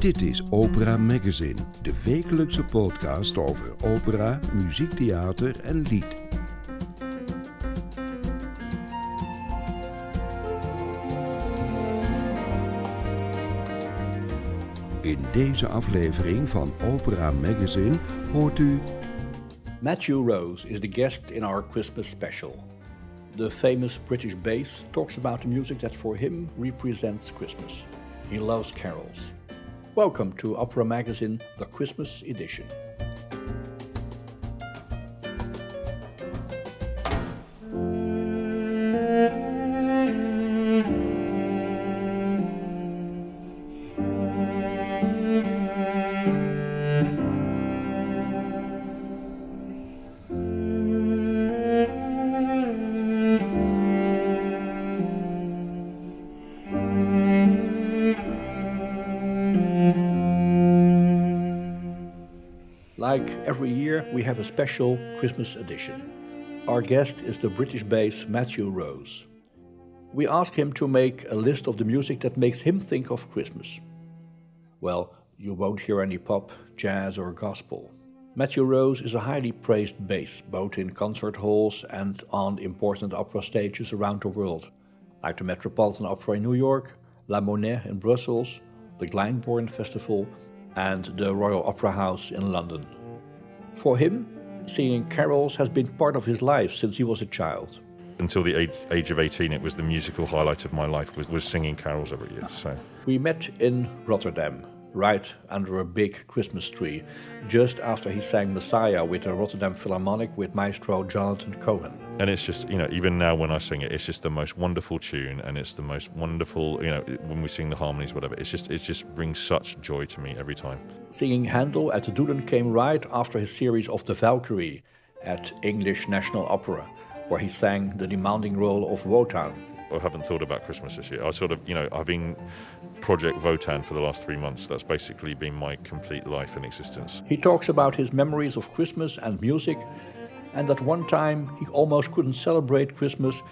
Dit is Opera Magazine, de wekelijkse podcast over opera, muziektheater en lied. In deze aflevering van Opera Magazine hoort u. Matthew Rose is the guest in our Christmas special. The famous British bass talks about the music that for him represents Christmas. He loves carols. Welcome to Opera Magazine, the Christmas edition. Like every year, we have a special Christmas edition. Our guest is the British bass Matthew Rose. We ask him to make a list of the music that makes him think of Christmas. Well, you won't hear any pop, jazz, or gospel. Matthew Rose is a highly praised bass, both in concert halls and on important opera stages around the world, like the Metropolitan Opera in New York, La Monnaie in Brussels, the Glyndebourne Festival, and the Royal Opera House in London. For him, singing carols has been part of his life since he was a child. Until the age, age of 18, it was the musical highlight of my life was, was singing carols every year. So We met in Rotterdam, right under a big Christmas tree, just after he sang Messiah with the Rotterdam Philharmonic with maestro Jonathan Cohen. and it's just you know even now when I sing it, it's just the most wonderful tune, and it's the most wonderful you know when we sing the harmonies, whatever. It's just it just brings such joy to me every time. Singing Handel at the Doelen came right after his series of The Valkyrie at English National Opera, where he sang the demanding role of Wotan. I haven't thought about Christmas this year. I sort of, you know, I've been Project Wotan for the last three months. That's basically been my complete life and existence. He talks about his memories of Christmas and music, and that one time he almost couldn't celebrate Christmas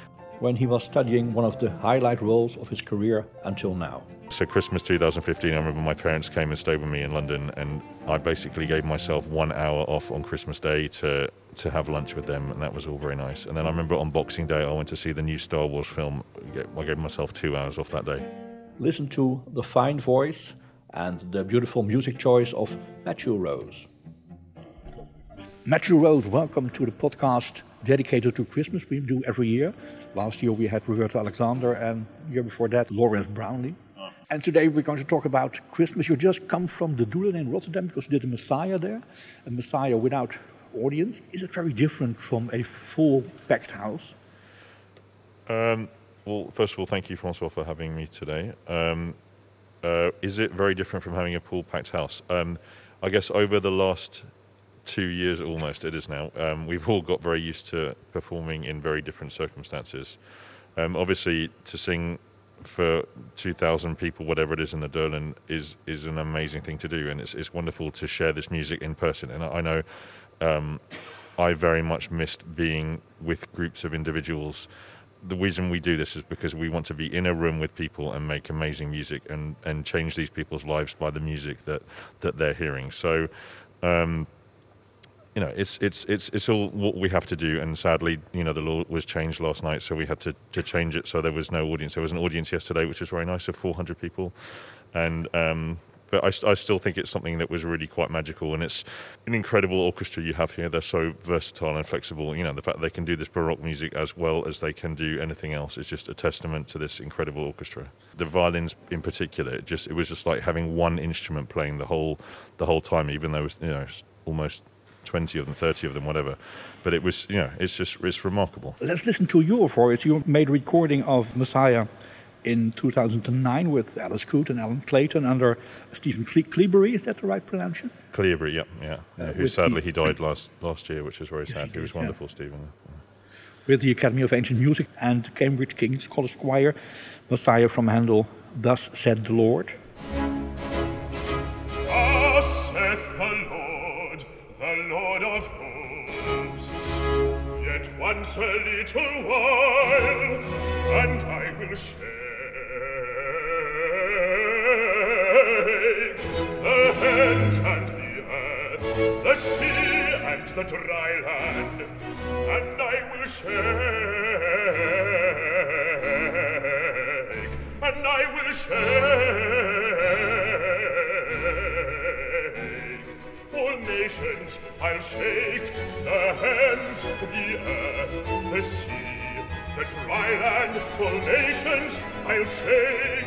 when he was studying one of the highlight roles of his career until now. So Christmas 2015, I remember my parents came and stayed with me in London, and I basically gave myself one hour off on Christmas Day to to have lunch with them, and that was all very nice. And then I remember on Boxing Day, I went to see the new Star Wars film. I gave myself two hours off that day. Listen to the fine voice and the beautiful music choice of Matthew Rose. Matthew Rose, welcome to the podcast dedicated to Christmas we do every year. Last year we had Roberta Alexander, and year before that, Lawrence Brownlee. And today we're going to talk about Christmas. You just come from the Doelen in Rotterdam because you did a Messiah there, a Messiah without audience. Is it very different from a full packed house? Um, well, first of all, thank you, Francois, for having me today. Um, uh, is it very different from having a pool packed house? Um, I guess over the last two years almost, it is now, um, we've all got very used to performing in very different circumstances. Um, obviously, to sing for 2,000 people, whatever it is in the Doelen, is is an amazing thing to do, and it's it's wonderful to share this music in person. And I I know um, I very much missed being with groups of individuals. The reason we do this is because we want to be in a room with people and make amazing music and, and change these people's lives by the music that, that they're hearing. So, um, you know, it's it's it's it's all what we have to do. And sadly, you know, the law was changed last night, so we had to, to change it. So there was no audience. There was an audience yesterday, which was very nice, of 400 people, and um, but I, I still think it's something that was really quite magical. And it's an incredible orchestra you have here. They're so versatile and flexible. You know, the fact that they can do this baroque music as well as they can do anything else is just a testament to this incredible orchestra. The violins, in particular, it just it was just like having one instrument playing the whole the whole time, even though it was you know almost 20 of them, 30 of them, whatever. But it was, you know, it's just, it's remarkable. Let's listen to your voice. You made a recording of Messiah in 2009 with Alice Coote and Alan Clayton under Stephen Cle- Cleobury. Is that the right pronunciation? Cleobury, yeah, yeah. yeah who sadly he died last last year, which is very Yes, sad. he was did, yeah. wonderful, Stephen. With the Academy of Ancient Music and Cambridge King's College Choir, Messiah from Handel, Thus Said the Lord. dance a little while, and I will shake the heavens and the earth, the sea and the dry land, and I will shake, and I will shake. nations, I'll shake the heavens, of the earth, the sea, the dry land, all nations, I'll shake,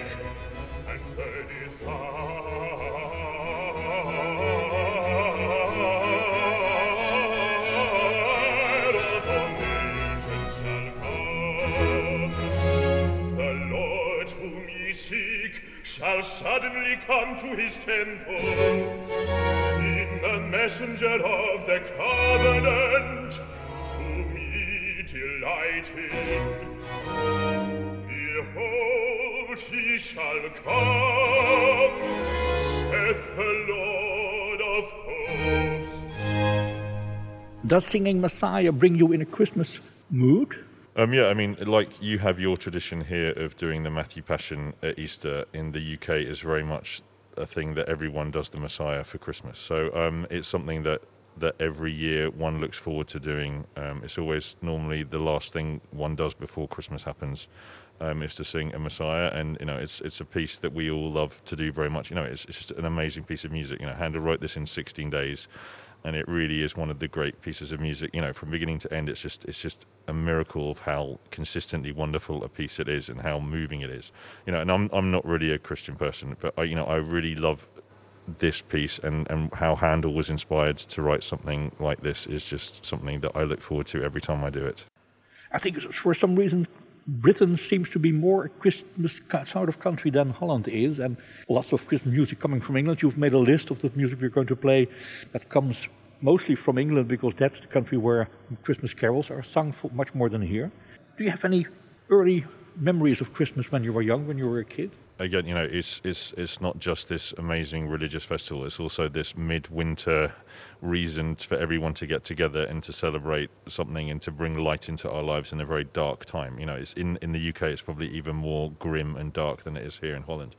and the desire of all nations shall come. The Lord whom ye seek shall suddenly come to his temple. The messenger of the covenant whom ye delight in. Behold, he shall come, saith the Lord of hosts. Does singing Messiah bring you in a Christmas mood? Um, yeah, I mean, like you have your tradition here of doing the Matthew Passion at Easter in the UK is very much a thing that everyone does the Messiah for Christmas. So um, it's something that that every year one looks forward to doing. Um, it's always normally the last thing one does before Christmas happens um, is to sing a Messiah, and you know it's it's a piece that we all love to do very much. You know, it's, it's just an amazing piece of music. You know, Handel wrote this in 16 days and it really is one of the great pieces of music. You know, from beginning to end, it's just it's just a miracle of how consistently wonderful a piece it is and how moving it is. You know, and I'm I'm not really a Christian person, but I, you know, I really love this piece and and how Handel was inspired to write something like this is just something that I look forward to every time I do it. I think for some reason Britain seems to be more a Christmas sort of country than Holland is, and lots of Christmas music coming from England. You've made a list of the music we're going to play that comes mostly from England because that's the country where Christmas carols are sung much more than here. Do you have any early memories of Christmas when you were young, when you were a kid? Again, you know, it's it's it's not just this amazing religious festival. It's also this midwinter reason for everyone to get together and to celebrate something and to bring light into our lives in a very dark time. You know, it's in in the UK, it's probably even more grim and dark than it is here in Holland.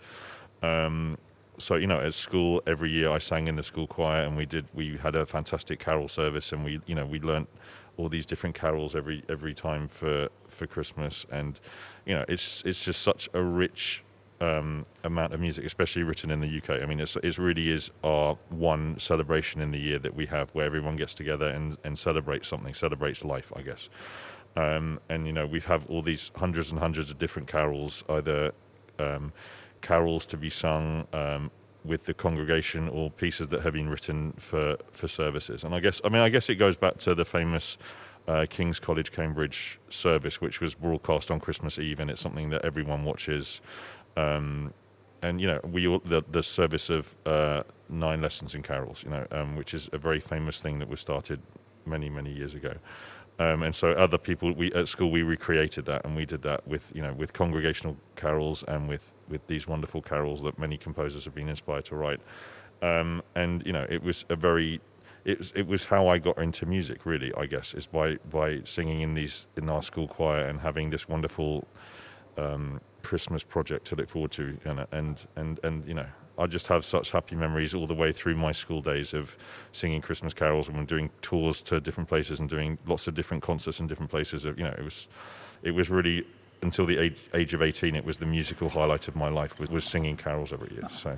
Um, so you know, at school every year I sang in the school choir, and we did we had a fantastic carol service, and we you know we learnt all these different carols every every time for for Christmas, and you know it's it's just such a rich um, amount of music, especially written in the UK. I mean, it's, it really is our one celebration in the year that we have where everyone gets together and, and celebrates something, celebrates life, I guess. Um, and, you know, we have all these hundreds and hundreds of different carols, either um, carols to be sung um, with the congregation or pieces that have been written for, for services. And I guess, I mean, I guess it goes back to the famous uh, King's College Cambridge service, which was broadcast on Christmas Eve, and it's something that everyone watches. Um, and you know, we all, the the service of uh, nine lessons in carols, you know, um, which is a very famous thing that was started many many years ago. Um, and so other people we at school we recreated that and we did that with you know with congregational carols and with with these wonderful carols that many composers have been inspired to write um, and you know it was a very it was, it was how I got into music really I guess is by by singing in these in our school choir and having this wonderful um, Christmas project to look forward to, and and and and you know, I just have such happy memories all the way through my school days of singing Christmas carols and doing tours to different places and doing lots of different concerts in different places. Of you know, it was it was really until the age, age of eighteen, it was the musical highlight of my life was, was singing carols every year. So.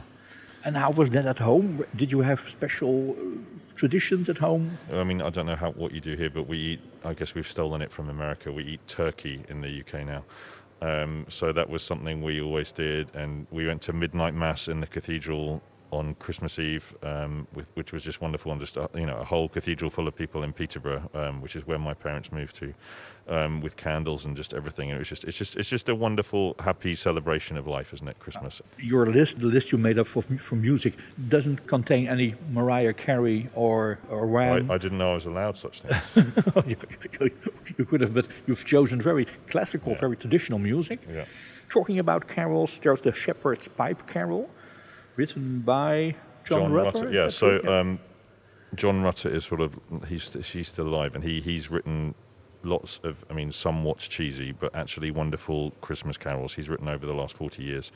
And how was that at home? Did you have special uh, traditions at home? I mean, I don't know how what you do here, but we eat. I guess we've stolen it from America. We eat turkey in the UK now. Um, so that was something we always did, and we went to midnight mass in the cathedral on Christmas Eve, um, with, which was just wonderful, and just uh, you know a whole cathedral full of people in Peterborough, um, which is where my parents moved to, um, with candles and just everything. And it was just it's just it's just a wonderful, happy celebration of life, isn't it? Christmas. Your list, the list you made up for, for music, doesn't contain any Mariah Carey or or Wham. I, I didn't know I was allowed such things. you could have, but you've chosen very classical, Yeah. very traditional music. yeah. Talking about carols, there's the Shepherd's Pipe Carol, written by John, Rutter. is Yeah, so um, John Rutter is sort of he's he's still alive, and he he's written lots of, I mean, somewhat cheesy, but actually wonderful Christmas carols. He's written over the last forty years,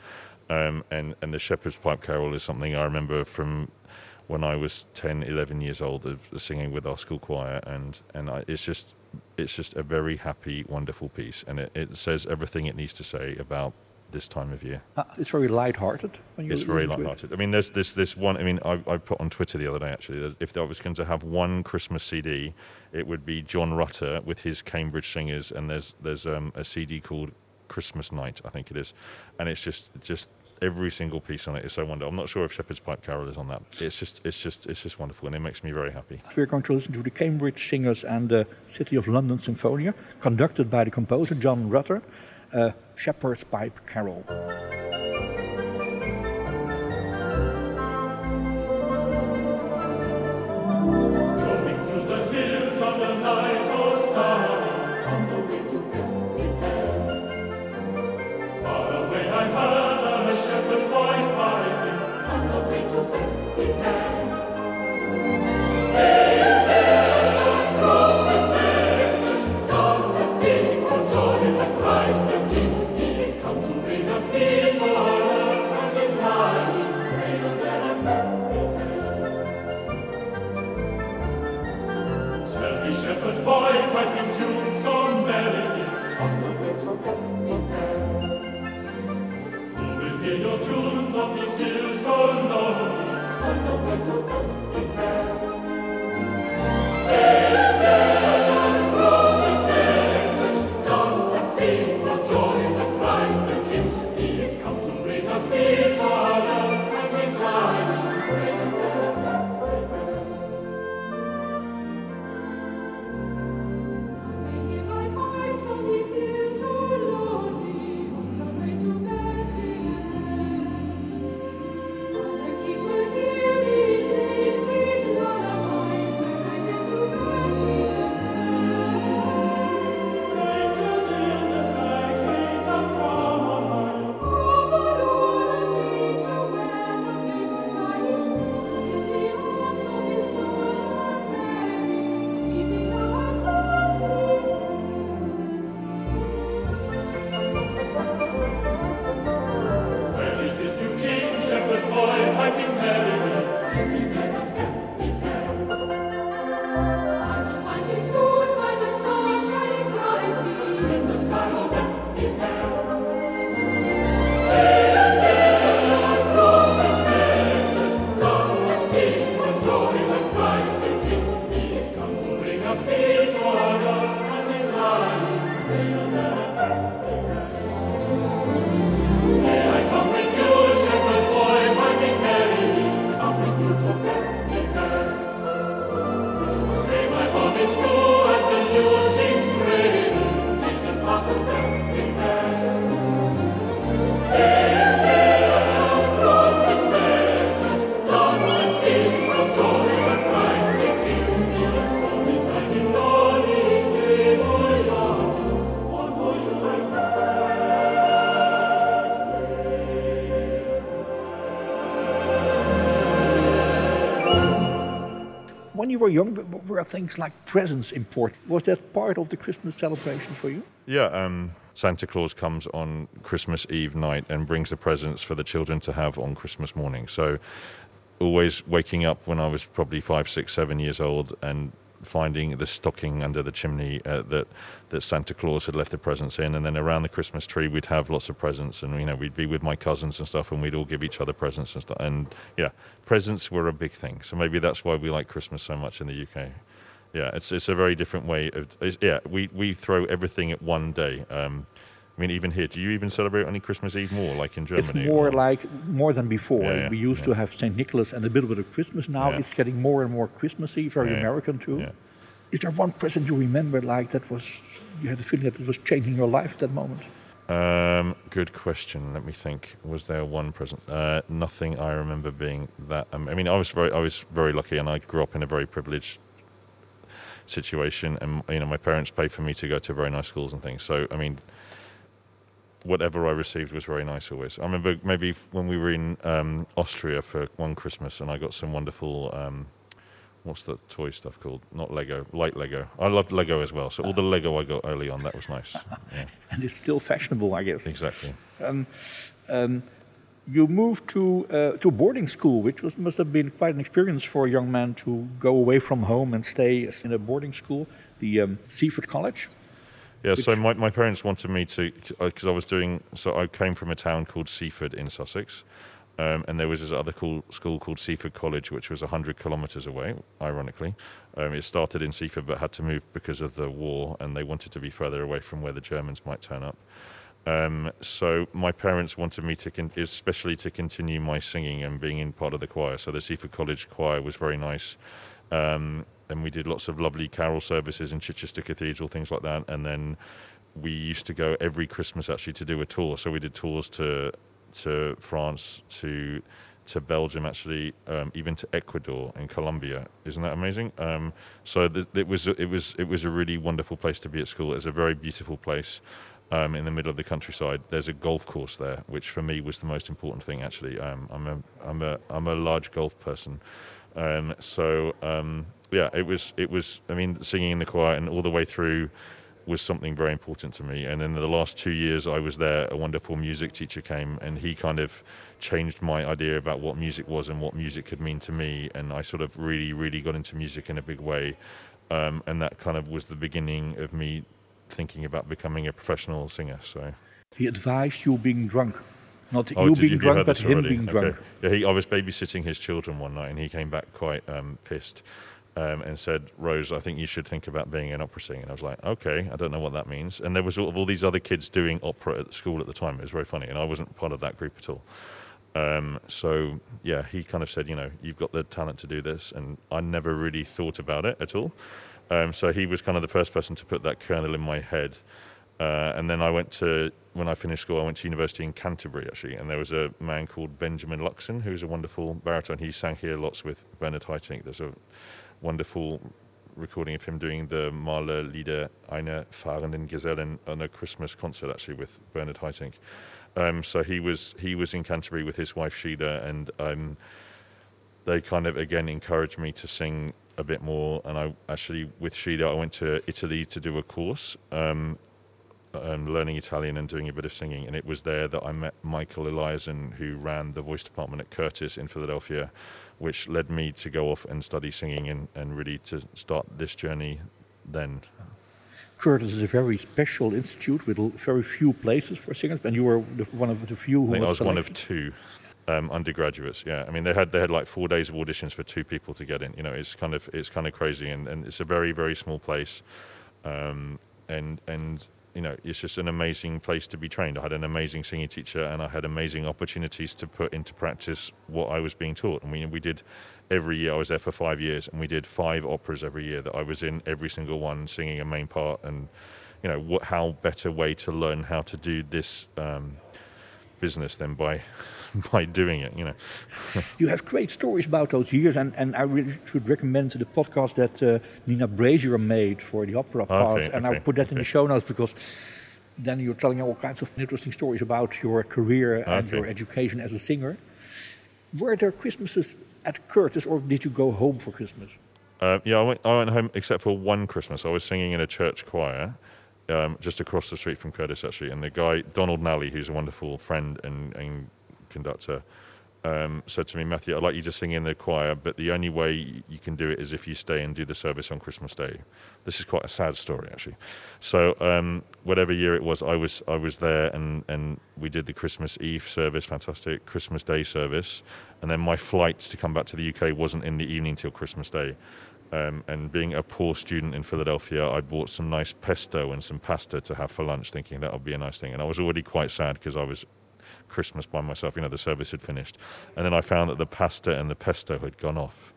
um, and and the Shepherd's Pipe Carol is something I remember from when I was 10, 11 years old, of singing with our school choir, and and I, it's just it's just a very happy, wonderful piece, and it, it says everything it needs to say about this time of year. Uh, it's very light-hearted. When you It's very to it. light-hearted. I mean, there's this this one. I mean, I, I put on Twitter the other day actually. that If I was going to have one Christmas CD, it would be John Rutter with his Cambridge Singers, and there's there's um, a CD called Christmas Night, I think it is, and it's just just every single piece on it is so wonderful. I'm not sure if Shepherd's Pipe Carol is on that. It's just it's just it's just wonderful, and it makes me very happy. We're going to listen to the Cambridge Singers and the City of London Symphonia, conducted by the composer John Rutter, uh, Shepherd's Pipe Carol. sotto il sol no quanto poi tocca were things like presents important? Was that part of the Christmas celebrations for you? Yeah, um, Santa Claus comes on Christmas Eve night and brings the presents for the children to have on Christmas morning. So, always waking up when I was probably five, six, seven years old and finding the stocking under the chimney uh, that that Santa Claus had left the presents in, and then around the Christmas tree we'd have lots of presents, and you know we'd be with my cousins and stuff, and we'd all give each other presents and stuff. And yeah, presents were a big thing. So maybe that's why we like Christmas so much in the UK. Yeah, it's it's a very different way of. Yeah, we we throw everything at one day. Um, I mean, even here, do you even celebrate any Christmas Eve more, like in Germany? It's more or- like more than before. Yeah, yeah, we used to have St. Nicholas and a little bit of Christmas. Now Yeah. it's getting more and more Christmassy, very Yeah, yeah. American too. Yeah. Is there one present you remember like that was you had the feeling that it was changing your life at that moment? Um, good question. Let me think. Was there one present? Uh, nothing I remember being that. Um, I mean, I was very, I was very lucky, and I grew up in a very privileged situation, and you know, my parents paid for me to go to very nice schools and things. So, I mean, whatever I received was very nice always. I remember maybe when we were in um, Austria for one Christmas, and I got some wonderful. Um, What's the toy stuff called? Not Lego, light Lego. I loved Lego as well. So all the Lego I got early on, that was nice. Yeah, And it's still fashionable, I guess. exactly. Um, um, You moved to uh, to boarding school, which was, must have been quite an experience for a young man to go away from home and stay in a boarding school, the um, Seaford College. Yeah, so my, my parents wanted me to, because I was doing, so I came from a town called Seaford in Sussex, um, and there was this other cool school called Seaford College, which was 100 kilometres away, ironically. Um, it started in Seaford but had to move because of the war, and they wanted to be further away from where the Germans might turn up. Um, so my parents wanted me to, con- especially to continue my singing and being in part of the choir. So the Seaford College choir was very nice. Um, and we did lots of lovely carol services in Chichester Cathedral, things like that. And then we used to go every Christmas actually to do a tour. So we did tours to to France, to to Belgium, actually, um, even to Ecuador and Colombia. Isn't that amazing? Um, so th- it was it was it was a really wonderful place to be at school. It's a very beautiful place. Um, in the middle of the countryside, there's a golf course there, which for me was the most important thing. Actually, um, I'm a I'm a I'm a large golf person, um, so um, yeah, it was it was. I mean, singing in the choir and all the way through was something very important to me. And in the last two years I was there, a wonderful music teacher came and he kind of changed my idea about what music was and what music could mean to me. And I sort of really, really got into music in a big way. Um, and that kind of was the beginning of me thinking about becoming a professional singer. So. He advised you being drunk. Not Oh, you did being you drunk, but him already? being Okay. drunk. Yeah, he, I was babysitting his children one night, and he came back quite um, pissed um, and said, "Rose, I think you should think about being an opera singer." And I was like, "Okay, I don't know what that means." And there was all, all these other kids doing opera at school at the time. It was very funny, and I wasn't part of that group at all. Um, so yeah, he kind of said, "You know, you've got the talent to do this," and I never really thought about it at all. Um, so he was kind of the first person to put that kernel in my head. Uh, and then I went to, when I finished school, I went to university in Canterbury actually, and there was a man called Benjamin Luxon, who's a wonderful baritone. He sang here lots with Bernard Haitink. There's a wonderful recording of him doing the Mahler Lieder Eines fahrenden Gesellen on a Christmas concert actually with Bernard Haitink. Um, so he was he was in Canterbury with his wife Sheila, and um, they kind of again encouraged me to sing a bit more. And I actually with Sheila I went to Italy to do a course. Um, um, learning Italian and doing a bit of singing. And it was there that I met Mikael Eliasen, who ran the voice department at Curtis in Philadelphia, which led me to go off and study singing and, and really to start this journey then. Curtis is a very special institute with very few places for singers, and you were one of the few who I think I was one of two um, undergraduates. Yeah, I mean they had they had like four days of auditions for two people to get in. You know, it's kind of it's kind of crazy, and, and it's a very very small place, um, and and you know it's just an amazing place to be trained. I had an amazing singing teacher, and I had amazing opportunities to put into practice what I was being taught. And we we did every year. I was there for five years, and we did five operas every year that I was in every single one, singing a main part. And you know, what how better way to learn how to do this. Um, business than by by doing it you know You have great stories about those years, and, and I really should recommend the podcast that uh, Nina Brazier made for the opera part, and I'll put that in the show notes because then you're telling all kinds of interesting stories about your career and Okay. your education as a singer. Were there Christmases at Curtis, or did you go home for Christmas? Uh, yeah, I went, I went home except for one Christmas. I was singing in a church choir um, just across the street from Curtis, actually. And the guy, Donald Nally, who's a wonderful friend and, and conductor, um, said to me, Matthew, I'd like you to sing in the choir, but the only way you can do it is if you stay and do the service on Christmas Day. This is quite a sad story, actually. So, um, whatever year it was, I was I was there, and, and we did the Christmas Eve service, fantastic Christmas Day service, and then my flight to come back to the UK wasn't in the evening till Christmas Day. Um, and being a poor student in Philadelphia, I bought some nice pesto and some pasta to have for lunch, thinking that would be a nice thing. And I was already quite sad because I was Christmas by myself. You know, the service had finished, and then I found that the pasta and the pesto had gone off,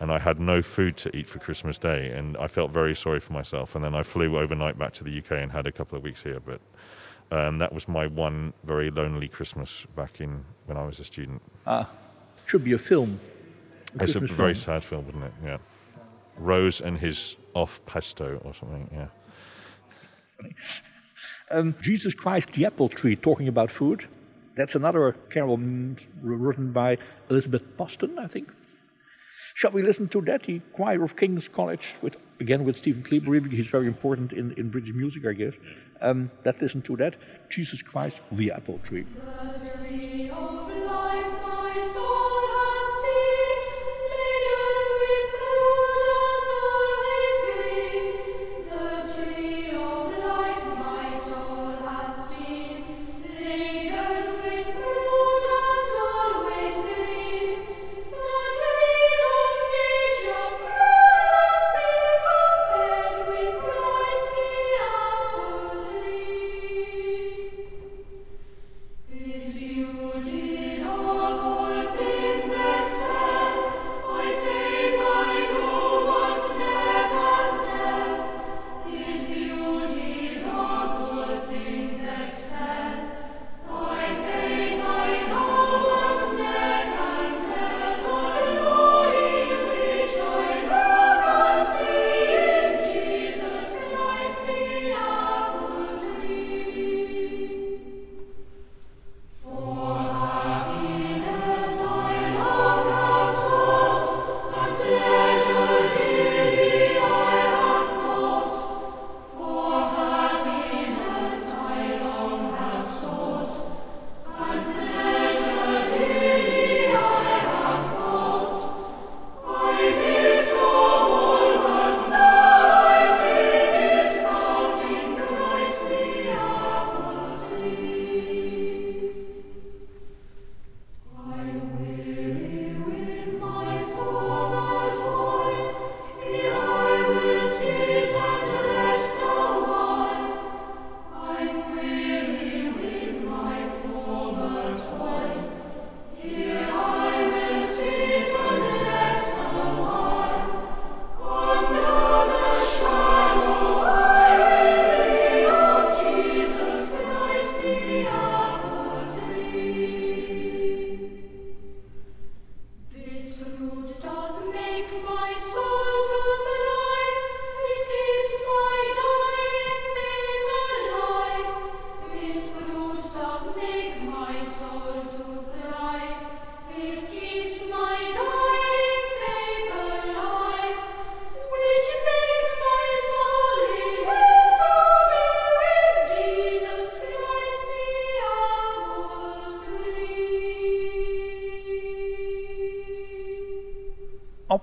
and I had no food to eat for Christmas Day, and I felt very sorry for myself. And then I flew overnight back to the UK and had a couple of weeks here, but. Um, that was my one very lonely Christmas back in when I was a student. Ah, should be a film. A It's a very film. sad film, isn't it? Yeah. Rose and his off pesto or something. Yeah. Um, Jesus Christ, the Apple Tree, talking about food. That's another carol written by Elizabeth Poston, I think. Shall we listen to that? The Choir of King's College, with again with Stephen because he's very important in, in British music, I guess. Um, let's listen to that. Jesus Christ, the Apple Tree.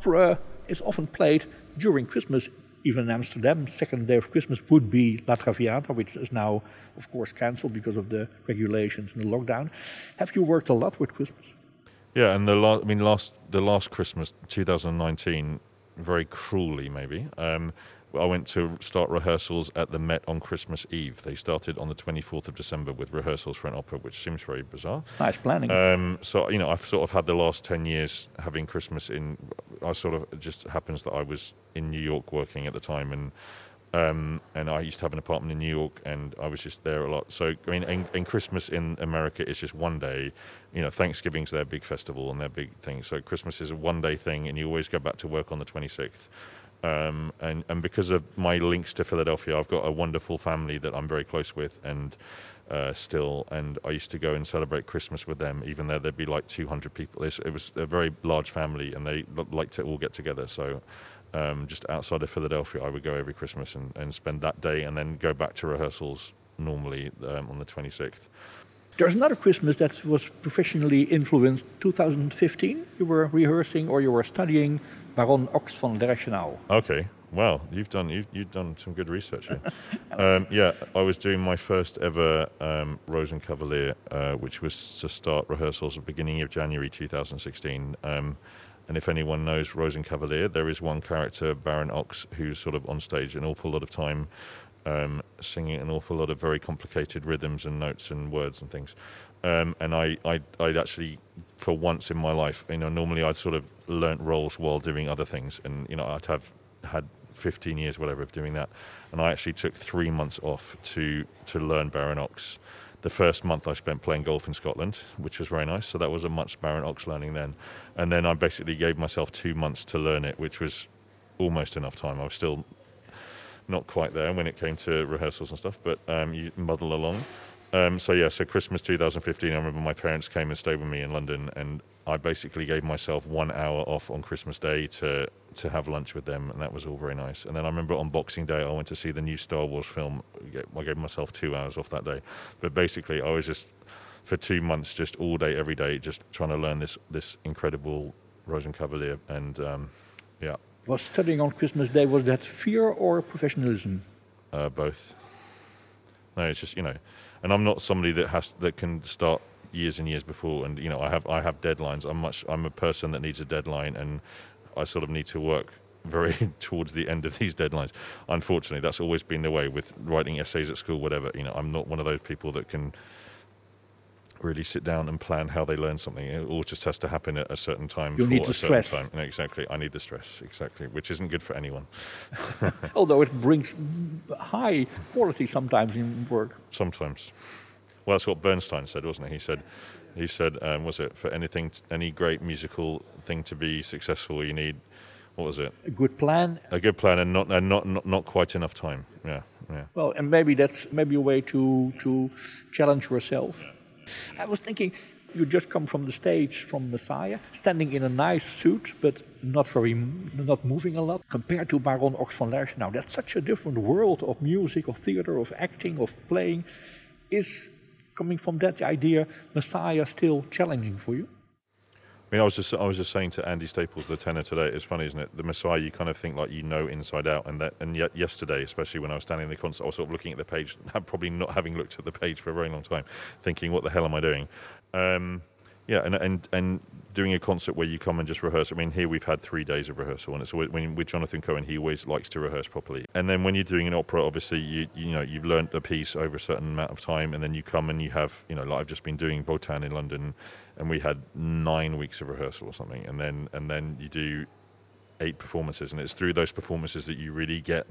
Opera is often played during Christmas, even in Amsterdam. Second day of Christmas would be La Traviata, which is now, of course, cancelled because of the regulations and the lockdown. Have you worked a lot with Christmas? Yeah, and the last, I mean last the last Christmas, 2019, very cruelly maybe. Um, I went to start rehearsals at the Met on Christmas Eve. They started on the 24th of December with rehearsals for an opera, which seems very bizarre. Nice planning. Um, so you know, I've sort of had the last ten years having Christmas in. I sort of it just happens that I was in New York working at the time, and um, and I used to have an apartment in New York, and I was just there a lot. So I mean, and, and Christmas in America is just one day. You know, Thanksgiving's their big festival and their big thing. So Christmas is a one day thing, and you always go back to work on the 26th. Um, and, and because of my links to Philadelphia, I've got a wonderful family that I'm very close with, and uh, still, and I used to go and celebrate Christmas with them, even though there'd be like 200 people. It was a very large family, and they liked to all get together. So, um, just outside of Philadelphia, I would go every Christmas and, and spend that day, and then go back to rehearsals normally um, on the 26th. There's another Christmas that was professionally influenced. 2015, you were rehearsing or you were studying Baron Ochs von Lerchenau. Okay. Well, you've done you've, you've done some good research here. um, yeah, I was doing my first ever um, Rosenkavalier, uh, which was to start rehearsals at the beginning of January 2016. Um, and if anyone knows Rosenkavalier, there is one character, Baron Ochs, who's sort of on stage an awful lot of time, um, singing an awful lot of very complicated rhythms and notes and words and things. Um, and I, I, I'd actually, for once in my life, you know, normally I'd sort of learnt roles while doing other things, and you know, I'd have had 15 years, whatever, of doing that, and I actually took three months off to to learn Baron Ochs. The first month I spent playing golf in Scotland, which was very nice. So that was a much Baron Ochs learning then, and then I basically gave myself two months to learn it, which was almost enough time. I was still not quite there when it came to rehearsals and stuff, but um, you muddle along. Um, so yeah, so Christmas 2015, I remember my parents came and stayed with me in London, and I basically gave myself one hour off on Christmas Day to to have lunch with them, and that was all very nice. And then I remember on Boxing Day, I went to see the new Star Wars film. I gave myself two hours off that day, but basically, I was just for two months, just all day, every day, just trying to learn this this incredible Rosenkavalier, and um, yeah, Was studying on Christmas Day, was that fear or professionalism? uh, both. No, it's just you know, and I'm not somebody that has that can start years and years before, and you know, I have I have deadlines. I'm much I'm a person that needs a deadline, and I sort of need to work very towards the end of these deadlines. Unfortunately, that's always been the way with writing essays at school, whatever. You know, I'm not one of those people that can really sit down and plan how they learn something. It all just has to happen at a certain time. You for need the stress. Time. No, exactly. I need the stress. Exactly, which isn't good for anyone. Although it brings high quality sometimes in work. Sometimes. Well, that's what Bernstein said, wasn't it? He said, he said, um, was it for anything, any great musical thing to be successful, you need, what was it? A good plan. A good plan and not and not not, not quite enough time. Yeah, yeah. Well, and maybe that's maybe a way to to challenge yourself. I was thinking, you just come from the stage from Messiah, standing in a nice suit, but not very, not moving a lot, compared to Baron Ochs van Lerchen. Now that's such a different world of music, of theater, of acting, of playing. Is coming from that idea, Messiah still challenging for you? I mean, I was just I was just saying to Andy Staples, the tenor today. It's funny, isn't it? The Messiah, you kind of think like you know inside out, and that and yet yesterday, especially when I was standing in the concert, I was sort of looking at the page, probably not having looked at the page for a very long time, thinking, what the hell am I doing? Um, yeah, and, and and doing a concert where you come and just rehearse. I mean, here we've had three days of rehearsal, and it's always, when with Jonathan Cohen, he always likes to rehearse properly. And then when you're doing an opera, obviously you you know you've learnt a piece over a certain amount of time, and then you come and you have you know like I've just been doing Wotan in London, and we had nine weeks of rehearsal or something, and then and then you do eight performances, and it's through those performances that you really get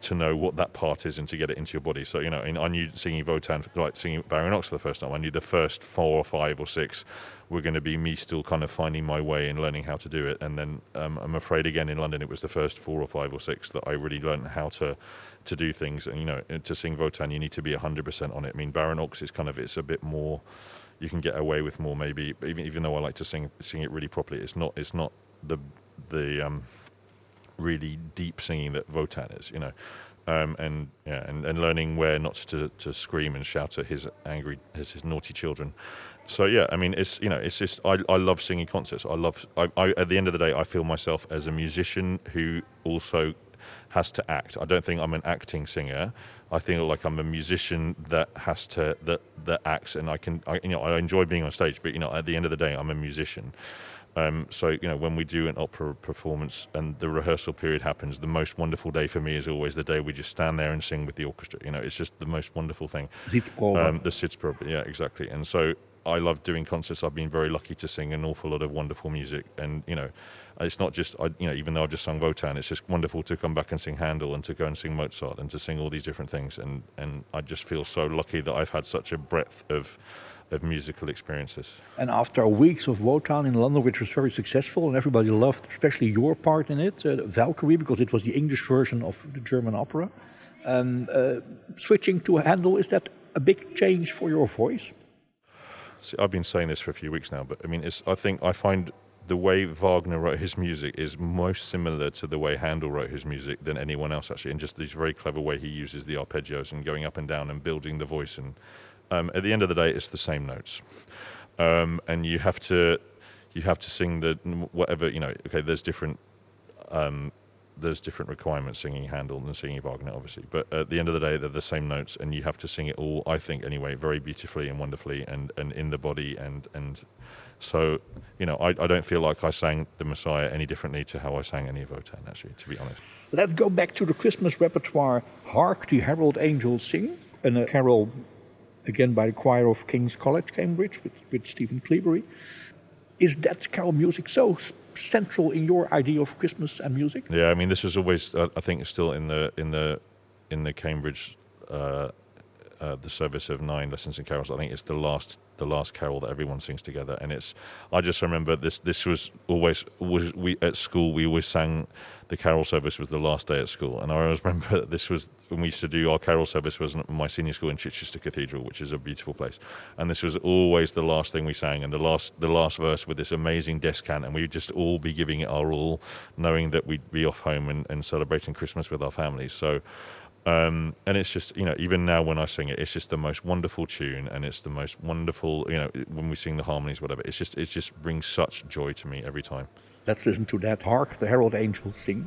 to know what that part is and to get it into your body. So you know, I knew singing Wotan, like singing Baron Ochs for the first time. I knew the first four or five or six were going to be me still kind of finding my way and learning how to do it. And then um, I'm afraid again in London, it was the first four or five or six that I really learned how to to do things. And you know, to sing Wotan, you need to be 100% on it. I mean, Baron Ochs is kind of it's a bit more. You can get away with more, maybe. Even even though I like to sing sing it really properly, it's not it's not the the um, really deep singing that Wotan is, you know. Um, and yeah, and, and learning where not to, to scream and shout at his angry his, his naughty children. So yeah, I mean, it's you know, it's just I, I love singing concerts. I love I, I at the end of the day, I feel myself as a musician who also has to act. I don't think I'm an acting singer. I think like I'm a musician that has to that that acts, and I can I, you know I enjoy being on stage, but you know at the end of the day, I'm a musician. Um, so you know, when we do an opera performance and the rehearsal period happens, the most wonderful day for me is always the day we just stand there and sing with the orchestra. You know, it's just the most wonderful thing. Sitzprobe. Um, the Sitzprobe, yeah, exactly. And so I love doing concerts. I've been very lucky to sing an awful lot of wonderful music, and you know, it's not just I, you know, even though I've just sung Wotan, it's just wonderful to come back and sing Handel and to go and sing Mozart and to sing all these different things. And and I just feel so lucky that I've had such a breadth of of musical experiences. And after weeks of Wotan in London, which was very successful, and everybody loved, especially your part in it, uh, Valkyrie, because it was the English version of the German opera. Um, uh, switching to Handel, is that a big change for your voice? See, I've been saying this for a few weeks now, but I mean, it's, I think I find the way Wagner wrote his music is most similar to the way Handel wrote his music than anyone else, actually, in just this very clever way he uses the arpeggios and going up and down and building the voice. And um, at the end of the day, it's the same notes, um, and you have to you have to sing the whatever you know. Okay, there's different um, there's different requirements singing Handel than singing Wagner, obviously. But at the end of the day, they're the same notes, and you have to sing it all. I think anyway, very beautifully and wonderfully, and, and in the body, and and so you know, I, I don't feel like I sang the Messiah any differently to how I sang any of Otan, actually, to be honest. Let's go back to the Christmas repertoire. Hark the Herald Angels Sing, and a carol again by the choir of King's College, Cambridge, with, with Stephen Cleobury. Is that carol music so central in your idea of Christmas and music? Yeah, I mean, this was always. Uh, I think still in the in the in the Cambridge. Uh, uh, the service of nine lessons and carols. I think it's the last the last carol that everyone sings together, and it's. I just remember this. This was always was we at school. We always sang the carol service was the last day at school, and I always remember that this was when we used to do our carol service was my senior school in Chichester Cathedral, which is a beautiful place, and this was always the last thing we sang, and the last the last verse with this amazing descant, and we'd just all be giving it our all, knowing that we'd be off home and, and celebrating Christmas with our families. So. Um, and it's just you know even now when I sing it, it's just the most wonderful tune, and it's the most wonderful you know when we sing the harmonies, whatever. It's just it just brings such joy to me every time. Let's listen to that. Hark the Herald Angels Sing.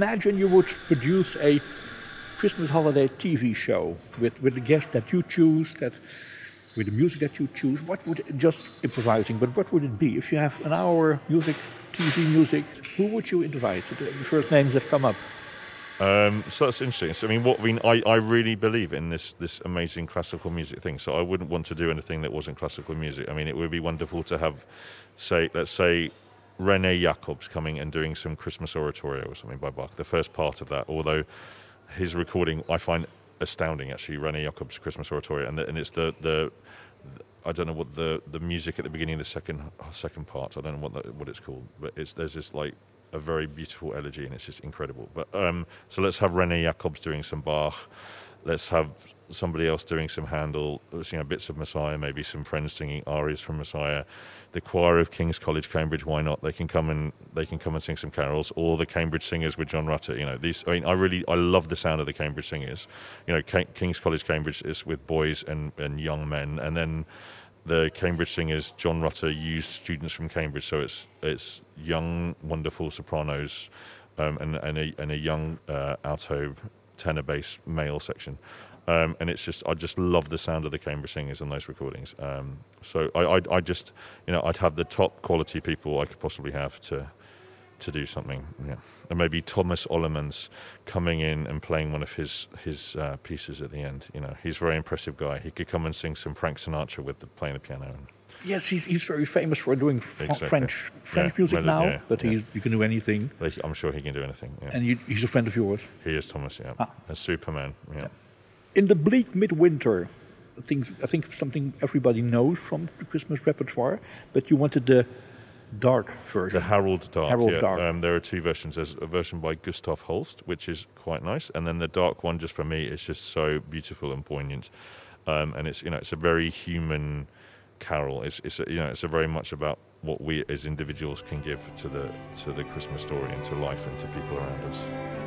Imagine you would produce a Christmas holiday TV show with, with the guests that you choose, that with the music that you choose. What would just improvising? But what would it be if you have an hour music, TV music? Who would you invite? The, first names that come up. Um, so that's interesting. So, I mean, what I mean, I, I really believe in this this amazing classical music thing. So I wouldn't want to do anything that wasn't classical music. I mean, it would be wonderful to have, say, let's say, Rene Jacobs coming and doing some Christmas oratorio or something by Bach. The first part of that, although his recording I find astounding. Actually, Rene Jacobs' Christmas oratorio, and the, and it's the the I don't know what the, the music at the beginning of the second second part. I don't know what what it's called, but it's there's this like a very beautiful elegy, and it's just incredible. But um, so let's have Rene Jacobs doing some Bach. Let's have somebody else doing some Handel, you know, bits of Messiah, maybe some friends singing arias from Messiah. The choir of King's College, Cambridge. Why not? They can come and they can come and sing some carols. Or the Cambridge Singers with John Rutter. You know, these. I mean, I really I love the sound of the Cambridge Singers. You know, King's College, Cambridge is with boys and and young men, and then the Cambridge Singers, John Rutter used students from Cambridge, so it's it's young, wonderful sopranos, um, and and a and a young uh, alto tenor bass male section, um, and it's just I just love the sound of the Cambridge Singers in those recordings. Um, so I, I I just you know I'd have the top quality people I could possibly have to to do something. Yeah. And maybe Thomas Oliemans coming in and playing one of his his uh, pieces at the end. You know, he's a very impressive guy. He could come and sing some Frank Sinatra with the, playing the piano. And Yes, he's, he's very famous for doing fr- Exactly. French French Yeah, music now, yeah, but yeah. he's, you can do anything. I'm sure he can do anything. Yeah. And you, he's a friend of yours. he is Thomas. Yeah, Ah. a Superman. Yeah. In the bleak midwinter, things I think something everybody knows from the Christmas repertoire, but you wanted the Darke The version. Harold Darke. Harold yeah. Darke. Um, there are two versions. There's a version by Gustav Holst, which is quite nice, and then the Darke one, just for me, is just so beautiful and poignant. Um, and it's you know it's a very human carol. It's it's a, you know it's a very much about what we as individuals can give to the to the Christmas story and to life and to people around us.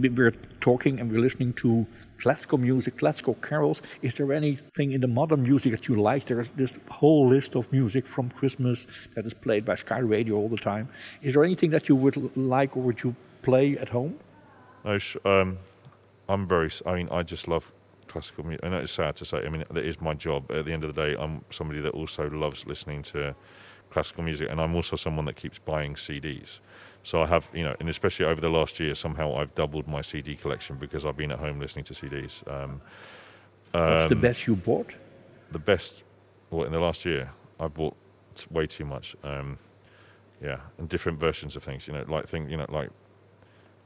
We- we're talking and we're listening to classical music, classical carols. Is there anything in the modern music that you like? There's this whole list of music from Christmas that is played by Sky Radio all the time. Is there anything that you would like or would you play at home? Um, I'm very. I mean, I just love classical music. I know it's sad to say. I mean, that is my job. At the end of the day, I'm somebody that also loves listening to classical music, and I'm also someone that keeps buying CDs. So I have, you know, and especially over the last year, somehow I've doubled my CD collection because I've been at home listening to CDs. Um, What's the um, best you bought? the best what in the last year I bought way too much um yeah and different versions of things you know like thing you know like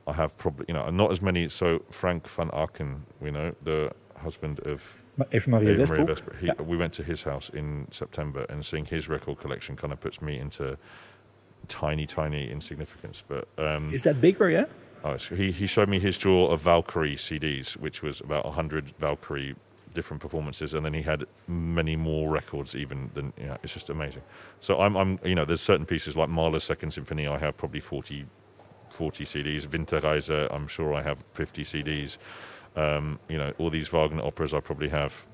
I have probably you know not as many so Frank van Aken we know the husband of Eva Maria Eva Maria Westbroek. Westbroek, he, Yeah. we went to his house in September and seeing his record collection kind of puts me into tiny tiny insignificance but um Is that bigger, yeah? Oh, so he, he showed me his drawer of Valkyrie CDs, which was about 100 Valkyrie different performances, and then he had many more records even than, you know, it's just amazing. So I'm, I'm you know, there's certain pieces like Mahler's Second Symphony, I have probably 40, 40 CDs. Winterreise, I'm sure I have 50 CDs. Um, you know, all these Wagner operas, I probably have,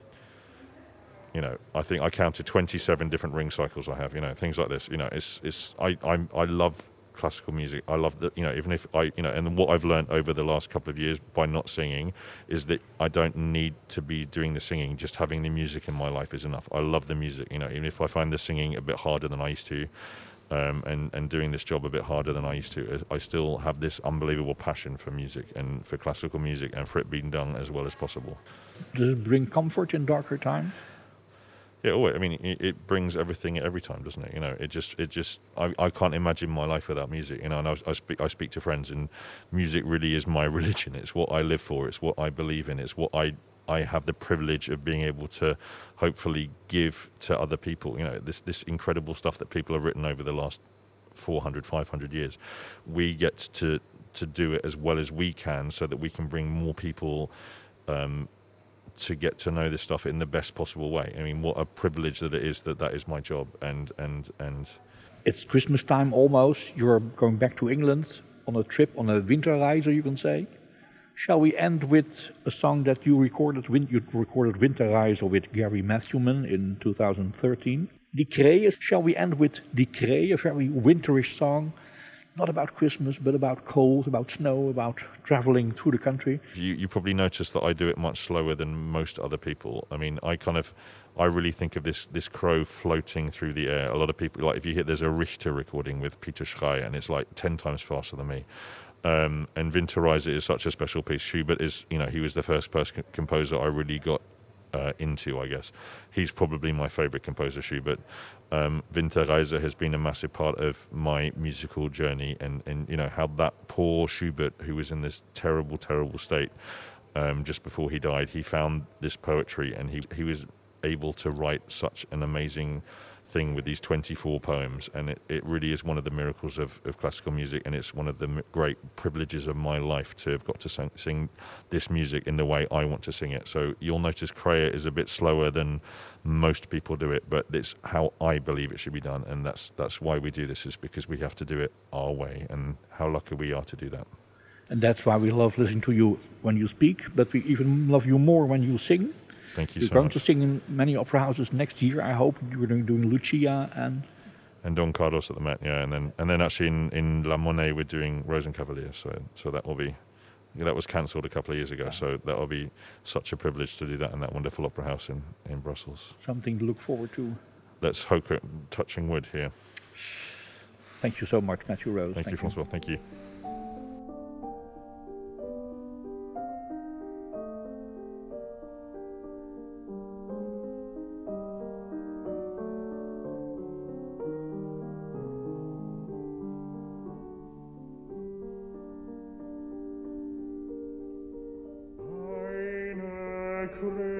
you know, I think I counted 27 different ring cycles I have, you know, things like this. You know, it's, it's, I, I'm, I love classical music. I love that, you know, even if I, you know, and what I've learned over the last couple of years by not singing is that I don't need to be doing the singing. Just having the music in my life is enough. I love the music, you know, even if I find the singing a bit harder than I used to, um, and and doing this job a bit harder than I used to, I still have this unbelievable passion for music and for classical music and for it being done as well as possible. Does it bring comfort in darker times? Yeah, always. I mean, it, it brings everything every time, doesn't it? You know, it just, it just, I, I can't imagine my life without music. You know, and I, I speak, I speak to friends, and music really is my religion. It's what I live for. It's what I believe in. It's what I, I have the privilege of being able to, hopefully, give to other people. You know, this, this incredible stuff that people have written over the last 400, 500 years. We get to, to do it as well as we can, so that we can bring more people. Um, to get to know this stuff in the best possible way. I mean, what a privilege that it is that that is my job, and and and It's Christmas time almost. You're going back to England on a trip, on a winterreise, you can say. Shall we end with a song that you recorded? Win- you recorded Winterreise with Gary Matthewman in 2013. Die Krähe. Shall we end with Die Krähe, a very winterish song? Not about Christmas, but about cold, about snow, about traveling through the country. you you probably notice that I do it much slower than most other people. I mean, I kind of I really think of this this crow floating through the air. A lot of people like if you hear there's a Richter recording with Peter Schreier, and it's like ten times faster than me. Um, and Winterreise is such a special piece. Schubert is, you know, he was the first person composer I really got uh, into, I guess. He's probably my favorite composer, Schubert. Um, Winterreise has been a massive part of my musical journey, and, and you know how that poor Schubert, who was in this terrible, terrible state um, just before he died, he found this poetry, and he he was able to write such an amazing thing with these 24 poems and it, it really is one of the miracles of, of classical music and it's one of the great privileges of my life to have got to sing, sing this music in the way I want to sing it so you'll notice Krähe is a bit slower than most people do it but it's how I believe it should be done and that's that's why we do this is because we have to do it our way and how lucky we are to do that And that's why we love listening to you when you speak, but we even love you more when you sing. Thank you You're so going much to sing in many opera houses next year, I hope. You're doing, doing Lucia and and Don Carlos at the Met, yeah, and then and then actually in, in La Monnaie we're doing Rosenkavalier, so so that will be that was cancelled a couple of years ago, so that will be such a privilege to do that in that wonderful opera house in, in Brussels. something to look forward to. Let's hope it, touching wood here. Thank you so much, Matthew Rose. Thank, you, Francois. Thank you. Eine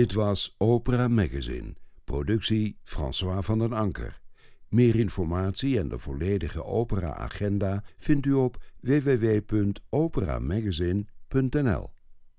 Dit was Opera Magazine, productie François van den Anker. Meer informatie en de volledige opera-agenda vindt u op www.operamagazine.nl.